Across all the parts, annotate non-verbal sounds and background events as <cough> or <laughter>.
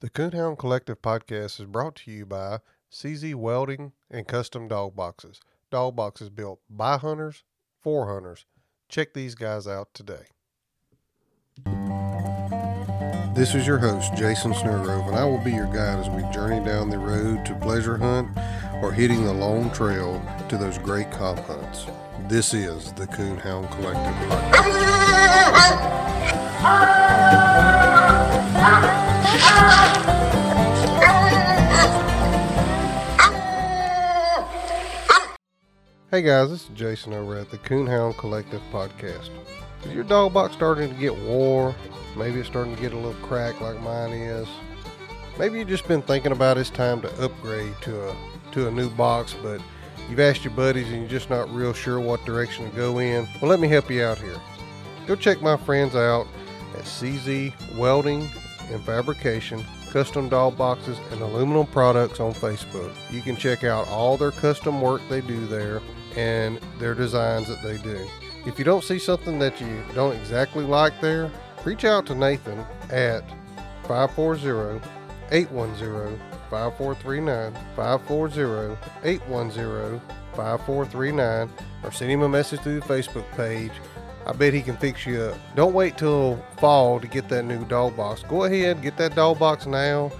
The Coonhound Collective podcast is brought to you by CZ Welding and Custom Dog Boxes. Dog boxes built by hunters for hunters. Check these guys out today. This is your host, Jason Snellgrove, and I will be your guide as we journey down the road to pleasure hunt or hitting the long trail to those great comp hunts. This is the Coonhound Collective podcast. <laughs> Ah! Ah! Hey guys, this is Jason over at the Coonhound Collective podcast. Is your dog box starting to get wore? Maybe it's starting to get a little cracked like mine is. Maybe you've just been thinking about it's time to upgrade to a to a new box, but you've asked your buddies and you're just not real sure what direction to go in. Well, let me help you out here. Go check my friends out at CZ Welding and Fabrication, custom dog boxes, and aluminum products on Facebook. You can check out all their custom work they do there and their designs that they do. If you don't see something that you don't exactly like there, reach out to Nathan at 540 810 5439 540 810 5439 or send him a message through the Facebook page. I bet he can fix you up. Don't wait till fall to get that new dog box. Go ahead, get that dog box now.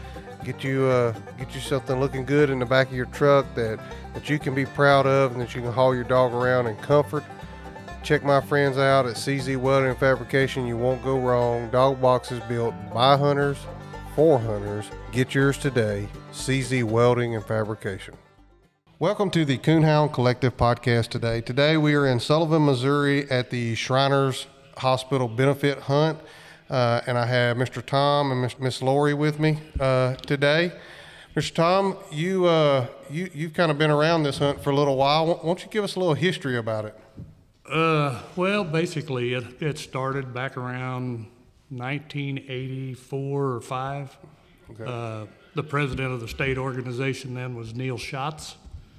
Get you uh, get you something looking good in the back of your truck that, that you can be proud of and that you can haul your dog around in comfort. Check my friends out at CZ Welding and Fabrication. You won't go wrong. Dog boxes built by hunters for hunters. Get yours today. CZ Welding and Fabrication. Welcome to the Coonhound Collective podcast today. Today we are in Sullivan, Missouri at the Shriners Hospital Benefit Hunt. Uh, and I have Mr. Tom and Miss- Lori with me uh, today. Mr. Tom, you, uh, you, you've kind of been around this hunt for a little while. Why don't you give us a little history about it? Uh, well, basically, it, it started back around 1984 or 5. Okay. Uh, the president of the state organization then was Neil Schatz.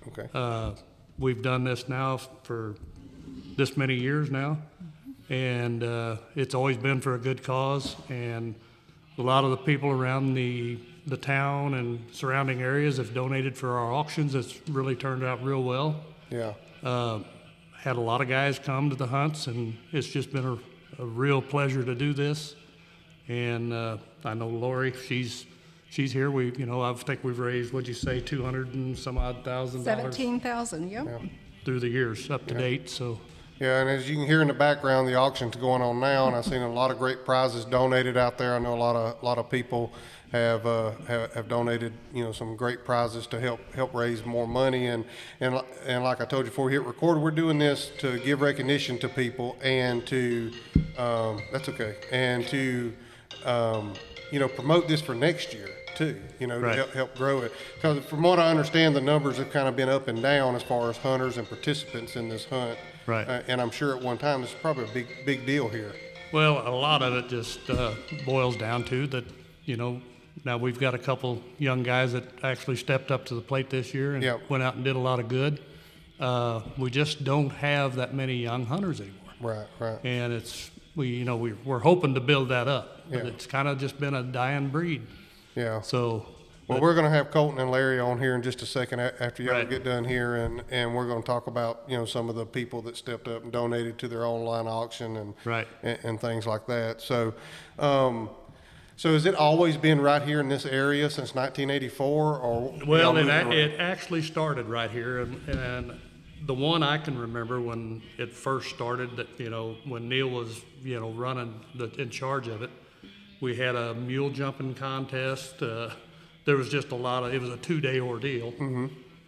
Okay. Uh, we've done this now for this many years now, and uh, it's always been for a good cause. And a lot of the people around the the town and surrounding areas have donated for our auctions. It's really turned out real well. Yeah. Uh, had a lot of guys come to the hunts, and it's just been a, a real pleasure to do this. And uh, I know Lori, she's she's here. We, you know, I think we've raised, what'd you say, two hundred and some odd thousand dollars Seventeen thousand, yep. through the years, up to date. So Yeah, and as you can hear in the background, the auction's going on now, and I've seen a lot of great prizes donated out there. I know a lot of a lot of people have uh, have, have donated, you know, some great prizes to help help raise more money. And and and like I told you before we hit record, we're doing this to give recognition to people and to um, that's okay, and to um, you know promote this for next year too. You know, Right. to help help grow it. Because from what I understand, the numbers have kind of been up and down as far as hunters and participants in this hunt. Right. Uh, and I'm sure at one time this is probably a big big deal here. Well, a lot of it just uh, boils down to that, you know, now we've got a couple young guys that actually stepped up to the plate this year and Yep. went out and did a lot of good. Uh, we just don't have that many young hunters anymore. Right. Right. And it's, we, you know, we, we're hoping to build that up, but Yeah. it's kind of just been a dying breed. Yeah. So, Well, we're going to have Colton and Larry on here in just a second a- after y'all Right. get done here, and, and we're going to talk about you know some of the people that stepped up and donated to their online auction and Right. and, and things like that. So, um, so has it always been right here in this area since 1984, or Well, it, a- it actually started right here, and, and the one I can remember when it first started, that, you know, when Neil was, you know, running the, in charge of it, we had a mule jumping contest, uh, there was just a lot of, it was a two-day ordeal.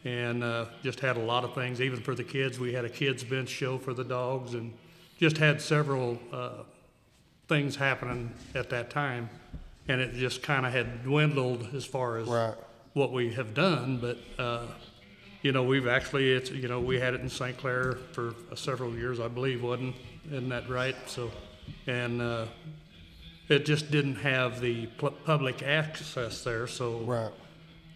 And, uh, just had a lot of things, even for the kids, we had a kids bench show for the dogs, and just had several, uh, things happening at that time, and it just kind of had dwindled as far as Right. what we have done, but, uh, you know, we've actually, it's, you know, we had it in St. Clair for several years, I believe, wasn't, isn't that right? So, and, uh, it just didn't have the pu- public access there, so right.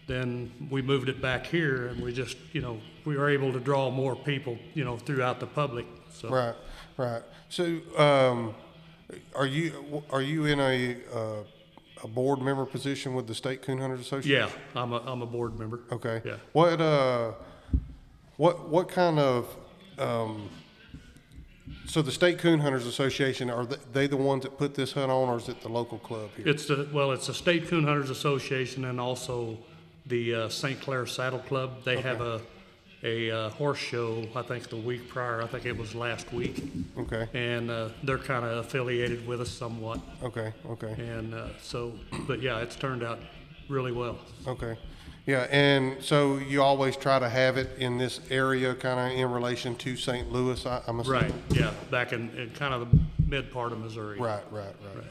then we moved it back here and we just, you know, we were able to draw more people, you know, throughout the public, so. Right, right. So, um, are you are you in a uh, a board member position with the State Coon Hunters Association? Yeah, I'm a, I'm a board member. Okay. Yeah. What uh, what what kind of um, so the State Coon Hunters Association are th- they the ones that put this hunt on, or is it the local club here? It's the, well, it's the State Coon Hunters Association and also the uh, St. Clair Saddle Club. They have a, a uh, horse show, I think the week prior, I think it was last week. Okay. And uh, they're kind of affiliated with us somewhat. Okay. Okay. And uh, so, but yeah, it's turned out really well. Okay. Yeah, and so you always try to have it in this area, kind of in relation to St. Louis. I, I'm assuming. Right, yeah, back in, in kind of the mid part of Missouri. Right. Right. Right. Right.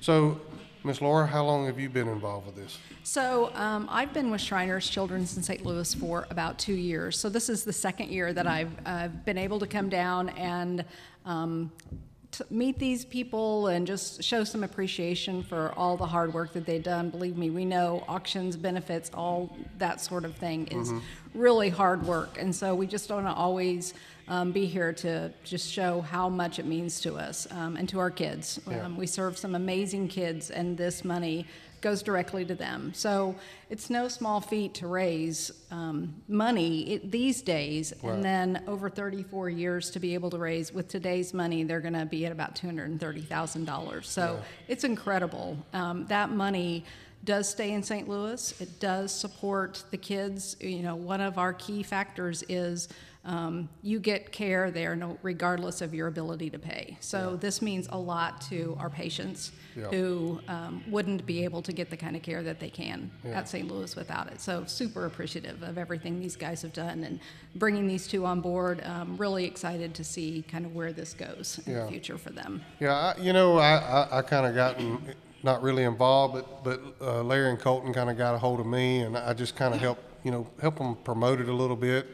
So, Miss Laura, how long have you been involved with this? So um, I've been with Shriners Children's in St. Louis for about two years. So this is the second year that I've uh, been able to come down and um, to meet these people and just show some appreciation for all the hard work that they've done. Believe me, we know auctions, benefits, all that sort of thing is mm-hmm. really hard work. And so we just don't always um, be here to just show how much it means to us um, and to our kids. Yeah. Um, we serve some amazing kids, and this money goes directly to them. So it's no small feat to raise um, money it, these days, Right. and then over 34 years to be able to raise with today's money, they're going to be at about $230,000. So it's incredible. Um, that money does stay in St. Louis. It does support the kids. You know, one of our key factors is um, you get care there, no, regardless of your ability to pay. So this means a lot to our patients Yeah. who um, wouldn't be able to get the kind of care that they can Yeah. at St. Louis without it. So super appreciative of everything these guys have done and bringing these two on board. Um, really excited to see kind of where this goes in Yeah. the future for them. Yeah, I, you know, I, I, I kind of gotten not really involved, but but uh, Larry and Colton kind of got a hold of me, and I just kind of helped you know help them promote it a little bit,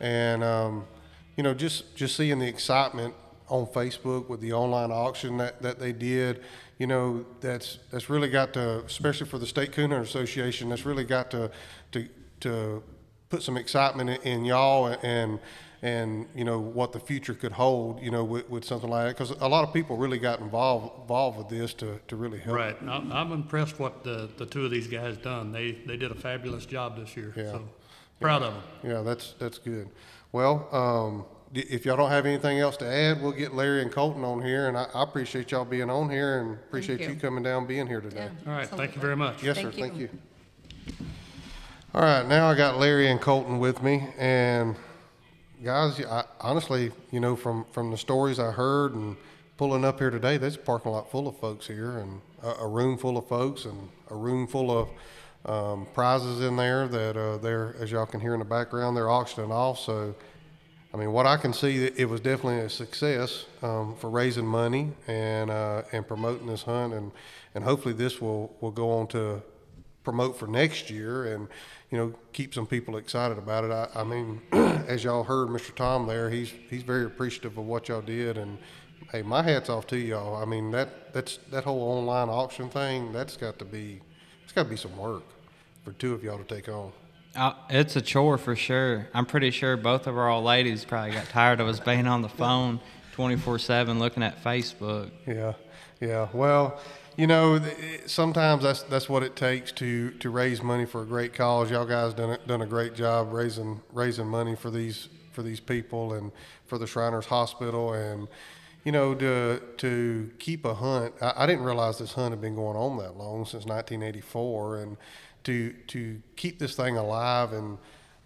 and um, you know just just seeing the excitement on Facebook with the online auction that, that they did, you know, that's that's really got to, especially for the State Cooner Association, that's really got to to to put some excitement in, in y'all and and you know what the future could hold you know with, with something like that because a lot of people really got involved involved with this to, to really help Right, I'm, I'm impressed what the, the two of these guys done. They, they did a fabulous job this year, Yeah. so proud of them. yeah that's that's good well um, if y'all don't have anything else to add we'll get larry and colton on here and i, I appreciate y'all being on here and appreciate you. you. coming down being here today Yeah, All right, thank you very much. yes sir Thank you. thank you all right now i got larry and colton with me and guys I, honestly you know from from the stories i heard and pulling up here today there's a parking lot full of folks here and a, a room full of folks and a room full of um, prizes in there that uh, they're as y'all can hear in the background they're auctioning off so I mean, what I can see, it was definitely a success um, for raising money and uh, and promoting this hunt, and and hopefully this will will go on to promote for next year, and you know keep some people excited about it. I, I mean, <clears throat> as y'all heard, Mr. Tom there, he's he's very appreciative of what y'all did, and hey, my hats off to y'all. I mean that that's that whole online auction thing. That's got to be it's got to be some work for two of y'all to take on. Uh, it's a chore for sure. I'm pretty sure both of our old ladies probably got tired of us being on the phone 24 7 looking at Facebook. Yeah, yeah. Well, you know, sometimes that's that's what it takes to to raise money for a great cause. Y'all guys done a, done a great job raising raising money for these for these people and for the Shriners Hospital and. You know, to to keep a hunt, I, I didn't realize this hunt had been going on that long since 1984, and to to keep this thing alive and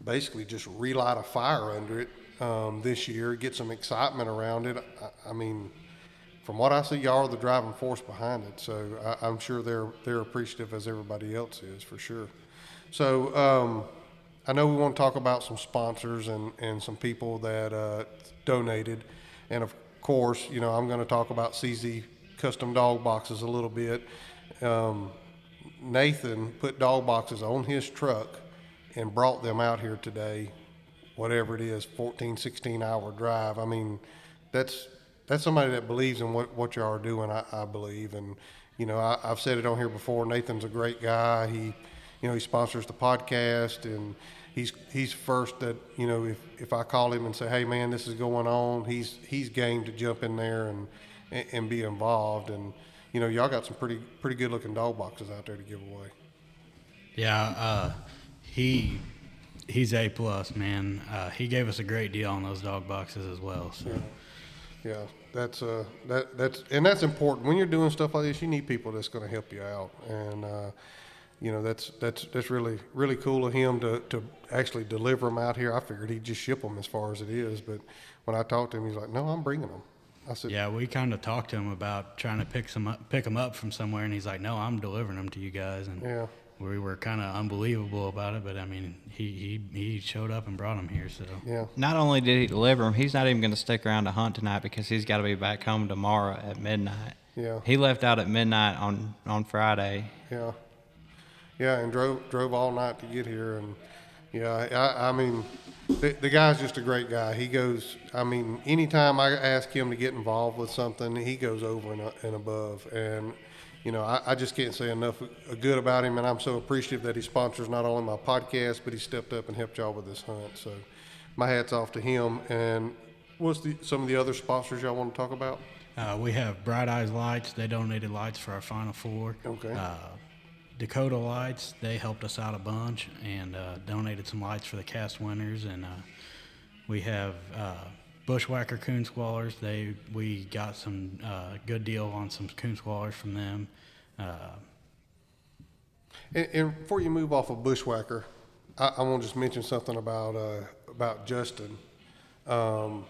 basically just relight a fire under it um, this year, get some excitement around it. I, I mean, from what I see, y'all are the driving force behind it. So I, I'm sure they're they're appreciative as everybody else is for sure. So um, I know we want to talk about some sponsors and, and some people that uh, donated, and of course, you know I'm going to talk about CZ Custom Dog Boxes a little bit. Um, Nathan put dog boxes on his truck and brought them out here today whatever it is 14 16 hour drive. I mean that's that's somebody that believes in what, what y'all are doing I, I believe. And you know I, i've said it on here before nathan's a great guy. He you know he sponsors the podcast and he's he's first that you know if, if i call him and say hey man this is going on he's he's game to jump in there and and, and be involved and you know, y'all got some pretty pretty good looking dog boxes out there to give away. Yeah, uh, he he's a plus, man. Uh, he gave us a great deal on those dog boxes as well. So Yeah, that's uh, that that's and that's important when you're doing stuff like this. You need people that's going to help you out, and uh, you know that's that's that's really really cool of him to to actually deliver them out here. I figured he'd just ship them as far as it is, but when I talked to him, he's like, "No, I'm bringing them." I said, yeah, we kind of talked to him about trying to pick some up, pick them up from somewhere, and he's like, "No, I'm delivering them to you guys." And Yeah. we were kind of unbelievable about it, but I mean, he he he showed up and brought them here. So "Yeah, Not only did he deliver him, he's not even going to stick around to hunt tonight because he's got to be back home tomorrow at midnight. yeah, He left out at midnight on on Friday. yeah, yeah," and drove drove all night to get here, and yeah, I, I mean, the, the guy's just a great guy. He goes, I mean, anytime I ask him to get involved with something, he goes over and, and above, and you know, I, I just can't say enough good about him, and I'm so appreciative that he sponsors not only my podcast, but he stepped up and helped y'all with this hunt. So, my hats off to him. And what's the some of the other sponsors y'all want to talk about? uh, we have Bright Eyes Lights. They donated lights for our final four. Okay. Uh, Dakota Lights. They helped us out a bunch and uh, donated some lights for the cast winners. And uh, we have uh, Bushwhacker Coon Squallers. They we got some uh, good deal on some coon squallers from them. Uh, And, and before you move off of Bushwhacker, I, I want to just mention something about about Justin. Um,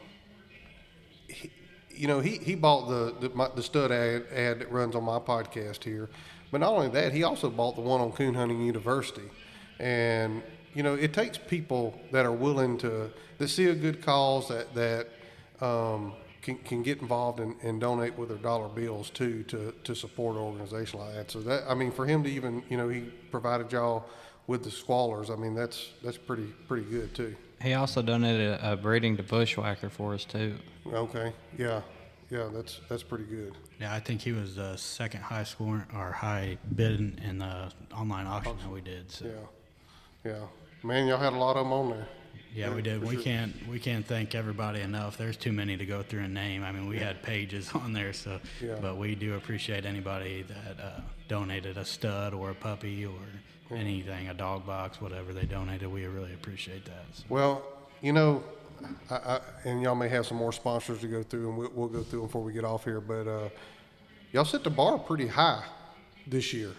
you know, he, he bought the the, my, the stud ad, ad that runs on my podcast here, but not only that, he also bought the one on Coon Hunting University, and you know, it takes people that are willing to that see a good cause that that um, can, can get involved and, and donate with their dollar bills too to, to support an organization like that. So that I mean, for him to even you know he provided y'all with the squallers. I mean, that's that's pretty pretty good too. He also donated a, a breeding to Bushwhacker for us too. Okay, yeah, yeah, that's that's pretty good. yeah, I think he was the second high score or high bid in, in the online auction that we did. So. Yeah, yeah, man, y'all had a lot of them on there. Yeah, we did. We sure. can't we can't thank everybody enough. There's too many to go through and name. I mean, we had pages <laughs> on there, so Yeah. but we do appreciate anybody that uh, donated a stud or a puppy or anything, a dog box, whatever they donated. We really appreciate that. So, Well, you know, I, I, and y'all may have some more sponsors to go through, and we'll, we'll go through them before we get off here. But uh, y'all set the bar pretty high this year,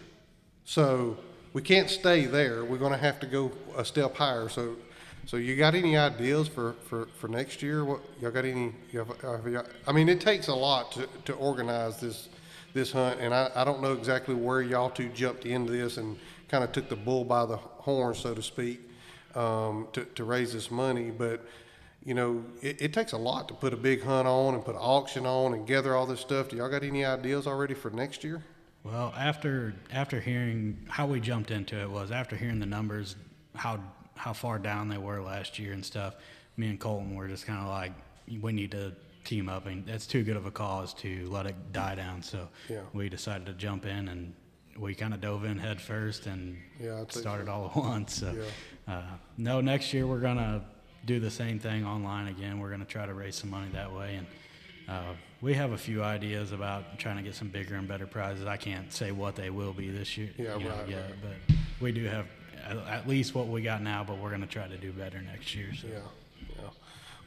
so we can't stay there. We're going to have to go a step higher. So, so you got any ideas for, for, for next year? What y'all got any? Have, have y'all, I mean, it takes a lot to, to organize this this hunt, and I, I don't know exactly where y'all two jumped into this and kind of took the bull by the horn, so to speak um, to, to raise this money. But, you know, it, it takes a lot to put a big hunt on and put an auction on and gather all this stuff. Do y'all got any ideas already for next year? well, after after hearing how we jumped into it was after hearing the numbers, how how far down they were last year and stuff. Me and Colton were just kind of like, we need to team up, and that's too good of a cause to let it die down. So Yeah. we decided to jump in, and we kind of dove in head first and Yeah, started so. all at <laughs> once. So Yeah. uh, no, next year we're gonna do the same thing online again. We're gonna try to raise some money that way, and uh, we have a few ideas about trying to get some bigger and better prizes. I can't say what they will be this year Yeah, know, yet, right. but we do have at, least what we got now. But we're gonna try to do better next year. So. Yeah, yeah.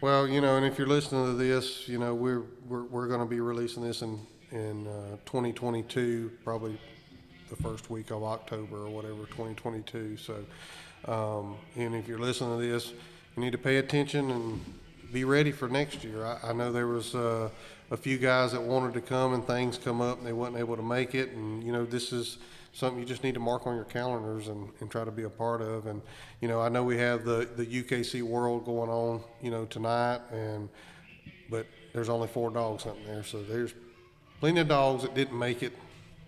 Well, you know, and if you're listening to this, you know, we're we're, we're going to be releasing this in in uh, 2022, probably the first week of October or whatever, 2022. So, um, and if you're listening to this, you need to pay attention and be ready for next year. I, I know there was uh, a few guys that wanted to come and things come up and they wasn't able to make it, and you know, this is something you just need to mark on your calendars and, and try to be a part of. And, you know, I know we have the, the UKC World going on, you know, tonight, and but there's only four dogs hunting there, so there's plenty of dogs that didn't make it,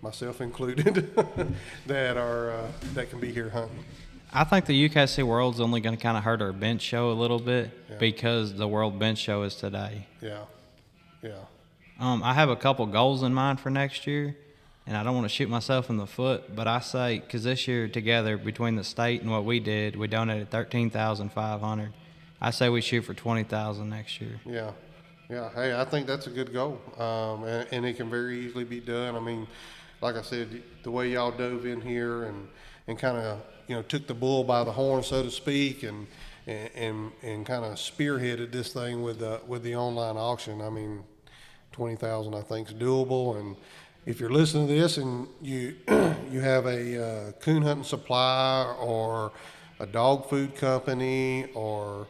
myself included, <laughs> that are uh, that can be here hunting. I think the UKC World's only going to kind of hurt our bench show a little bit Yeah. because the World Bench Show is today. Yeah, yeah, Um, I have a couple goals in mind for next year, and I don't want to shoot myself in the foot, but I say because this year together between the state and what we did, we donated thirteen thousand five hundred. I say we shoot for twenty thousand next year. yeah, Yeah, hey, I think that's a good goal, um, and, and it can very easily be done. I mean, like I said, the way y'all dove in here and, and kind of you know took the bull by the horn, so to speak, and and and, and kind of spearheaded this thing with the with the online auction. I mean, twenty thousand I think is doable, and if you're listening to this and you <clears throat> you have a uh, coon hunting supply or a dog food company or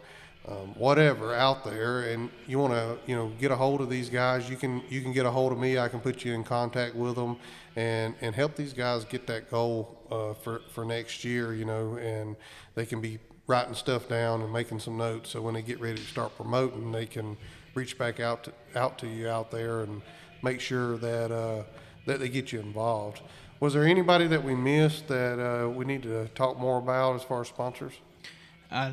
um, whatever out there, and you want to, you know, get a hold of these guys, you can you can get a hold of me. I can put you in contact with them, and and help these guys get that goal uh, for for next year. You know, and they can be writing stuff down and making some notes, so when they get ready to start promoting, they can reach back out to out to you out there and make sure that uh, that they get you involved. Was there anybody that we missed that uh, we need to talk more about as far as sponsors? Uh,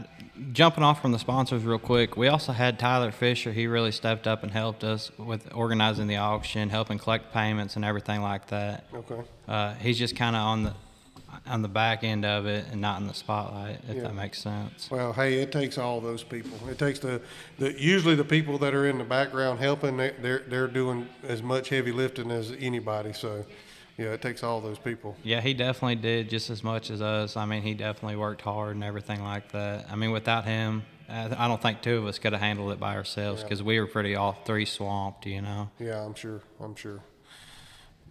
jumping off from the sponsors real quick, we also had Tyler Fisher. He really stepped up and helped us with organizing the auction, helping collect payments and everything like that. Okay. Uh, he's just kind of on the on the back end of it and not in the spotlight, if Yeah. that makes sense. Well, hey, it takes all those people. It takes the, the usually the people that are in the background helping. they- They're they're doing as much heavy lifting as anybody. So, yeah, it takes all those people. Yeah, he definitely did just as much as us. I mean, he definitely worked hard and everything like that. I mean, without him, I I don't think two of us could have handled it by ourselves because we were pretty all three swamped, you know. Yeah, I'm sure. I'm sure.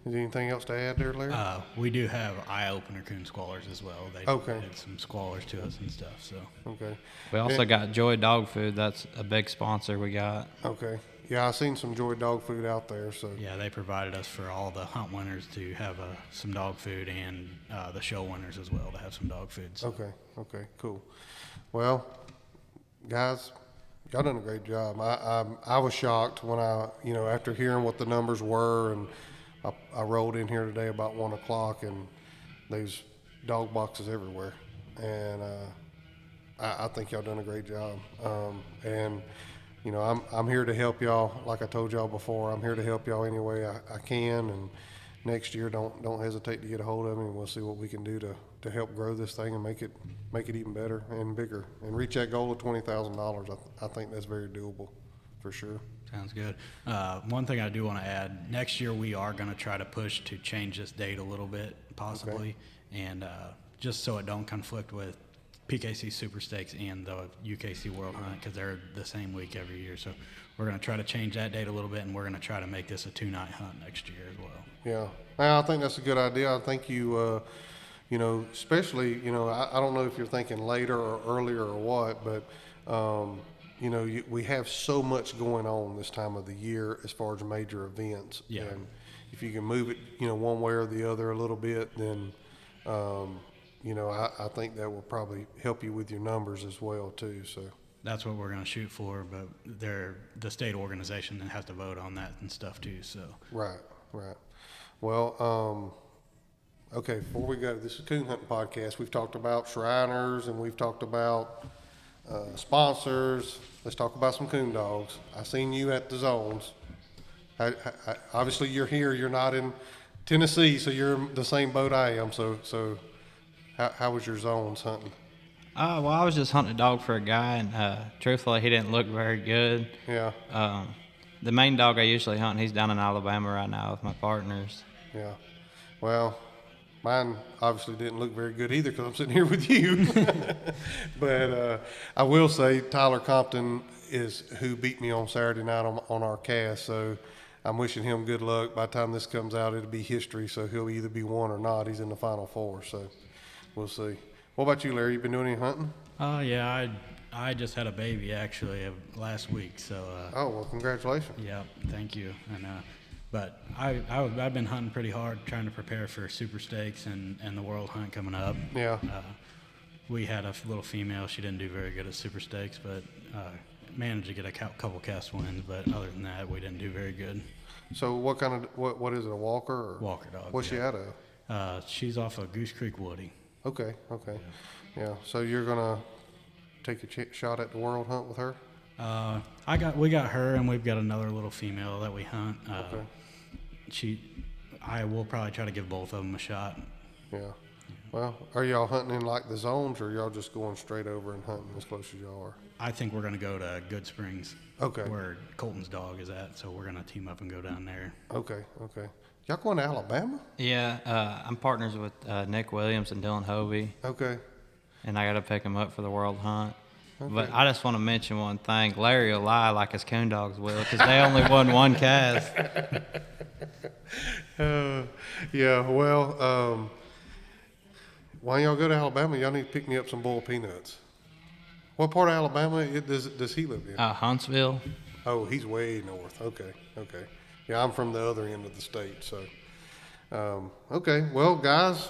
Is there anything else to add there, Larry? Uh, we do have eye opener coon squallers as well. They Okay. did some squallers to us and stuff. So okay. We also Yeah. got Joy Dog Food. That's a big sponsor we got. Okay. Yeah, I seen some Joy Dog Food out there. So yeah, they provided us for all the hunt winners to have uh, some dog food and uh, the show winners as well to have some dog food. So Okay, okay, cool. Well, guys, y'all done a great job. I, I, I was shocked when I, you know, after hearing what the numbers were, and I, I rolled in here today about one o'clock, and there's dog boxes everywhere, and uh, I, I think y'all done a great job. Um, and you know, I'm I'm here to help y'all. Like I told y'all before, I'm here to help y'all any way I, I can, and next year don't don't hesitate to get a hold of me, and we'll see what we can do to to help grow this thing and make it make it even better and bigger and reach that goal of twenty thousand dollars. I, I think that's very doable, for sure. Sounds good. Uh, one thing I do want to add: next year we are going to try to push to change this date a little bit, possibly, and uh, just so it don't conflict with PKC Super Stakes and the UKC World Hunt because they're the same week every year. So we're going to try to change that date a little bit, and we're going to try to make this a two-night hunt next year as well. Yeah, Well, I think that's a good idea. I think you, uh, you know, especially, you know, I, I don't know if you're thinking later or earlier or what, but, um, you know, you, we have so much going on this time of the year as far as major events. Yeah. And if you can move it, you know, one way or the other a little bit, then, um, you know, I, I think that will probably help you with your numbers as well too. So, That's what we're going to shoot for, but they're the state organization that has to vote on that and stuff too. So Right, right. Well, um, okay, before we go, this is Coon Hunting Podcast. We've talked about Shriners and we've talked about uh, sponsors. Let's talk about some coon dogs. I seen you at the zones. I, I, obviously, you're here. You're not in Tennessee, so you're in the same boat I am. So, so how, how was your zones hunting? Uh, well, I was just hunting a dog for a guy, and uh, truthfully, he didn't look very good. Yeah, Um, the main dog I usually hunt, he's down in Alabama right now with my partners. yeah. Well, mine obviously didn't look very good either because I'm sitting <laughs> here with you. <laughs> but uh, I will say Tyler Compton is who beat me on Saturday night on, on our cast. So I'm wishing him good luck. By the time this comes out, it'll be history. So he'll either be one or not. He's in the final four. So we'll see. What about you, Larry? You been doing any hunting? Uh, yeah, I I just had a baby actually uh, last week, so uh, Oh well, congratulations. yeah, thank you. And uh, but I, I I've been hunting pretty hard, trying to prepare for Super Stakes and and the World Hunt coming up. Yeah. Uh, we had a little female. She didn't do very good at Super Stakes, but uh, managed to get a couple cast wins. But other than that, we didn't do very good. So what kind of what what is it? A walker? Or Walker dog, What's she out of? Uh, she's off of Goose Creek Woody. Okay, okay. Yeah. So you're gonna take a ch- shot at the world hunt with her? Uh, I got we got her, and we've got another little female that we hunt. Uh, Okay. She, I will probably try to give both of them a shot. Yeah. Well, are y'all hunting in like the zones, or y'all just going straight over and hunting as close as y'all are? I think we're going to go to Good Springs. Okay. Where Colton's dog is at, so we're going to team up and go down there. Okay, okay. Y'all going to Alabama? Yeah, uh, I'm partners with uh, Nick Williams and Dylan Hovey, Okay. and I got to pick him up for the World Hunt. But I just want to mention one thing. Larry will lie like his coon dogs will because they only won one cast. <laughs> Uh, yeah, well, um, why y'all go to Alabama? Y'all need to pick me up some boiled peanuts. What part of Alabama it, does does he live in? Uh, Huntsville. Oh, he's way north. Okay, okay. Yeah, I'm from the other end of the state. So, um, okay. Well, guys,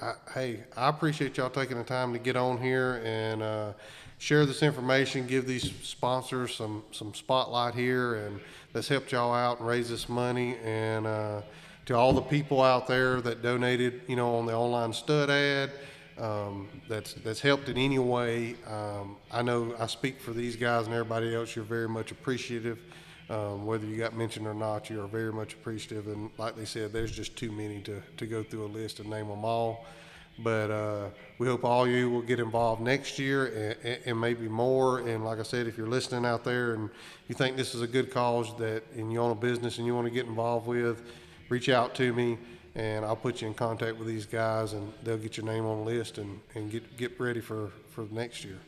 I, hey, I appreciate y'all taking the time to get on here and uh, share this information. Give these sponsors some some spotlight here, and let's help y'all out and raise this money. And uh, to all the people out there that donated, you know, on the online stud ad um, that's that's helped in any way. Um, I know I speak for these guys and everybody else. You're very much appreciative. Um, whether you got mentioned or not, you are very much appreciative. And like they said, there's just too many to, to go through a list and name them all. But uh, we hope all you will get involved next year and, and maybe more. And like I said, if you're listening out there and you think this is a good cause that and you own a business and you want to get involved with, reach out to me and I'll put you in contact with these guys and they'll get your name on the list and, and get, get ready for, for next year.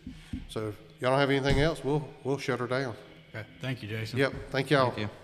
So if y'all don't have anything else, we'll, we'll shut her down. Okay. Thank you, Jason. Yep. Thank y'all. Thank you.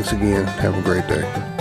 Thanks again. Have a great day.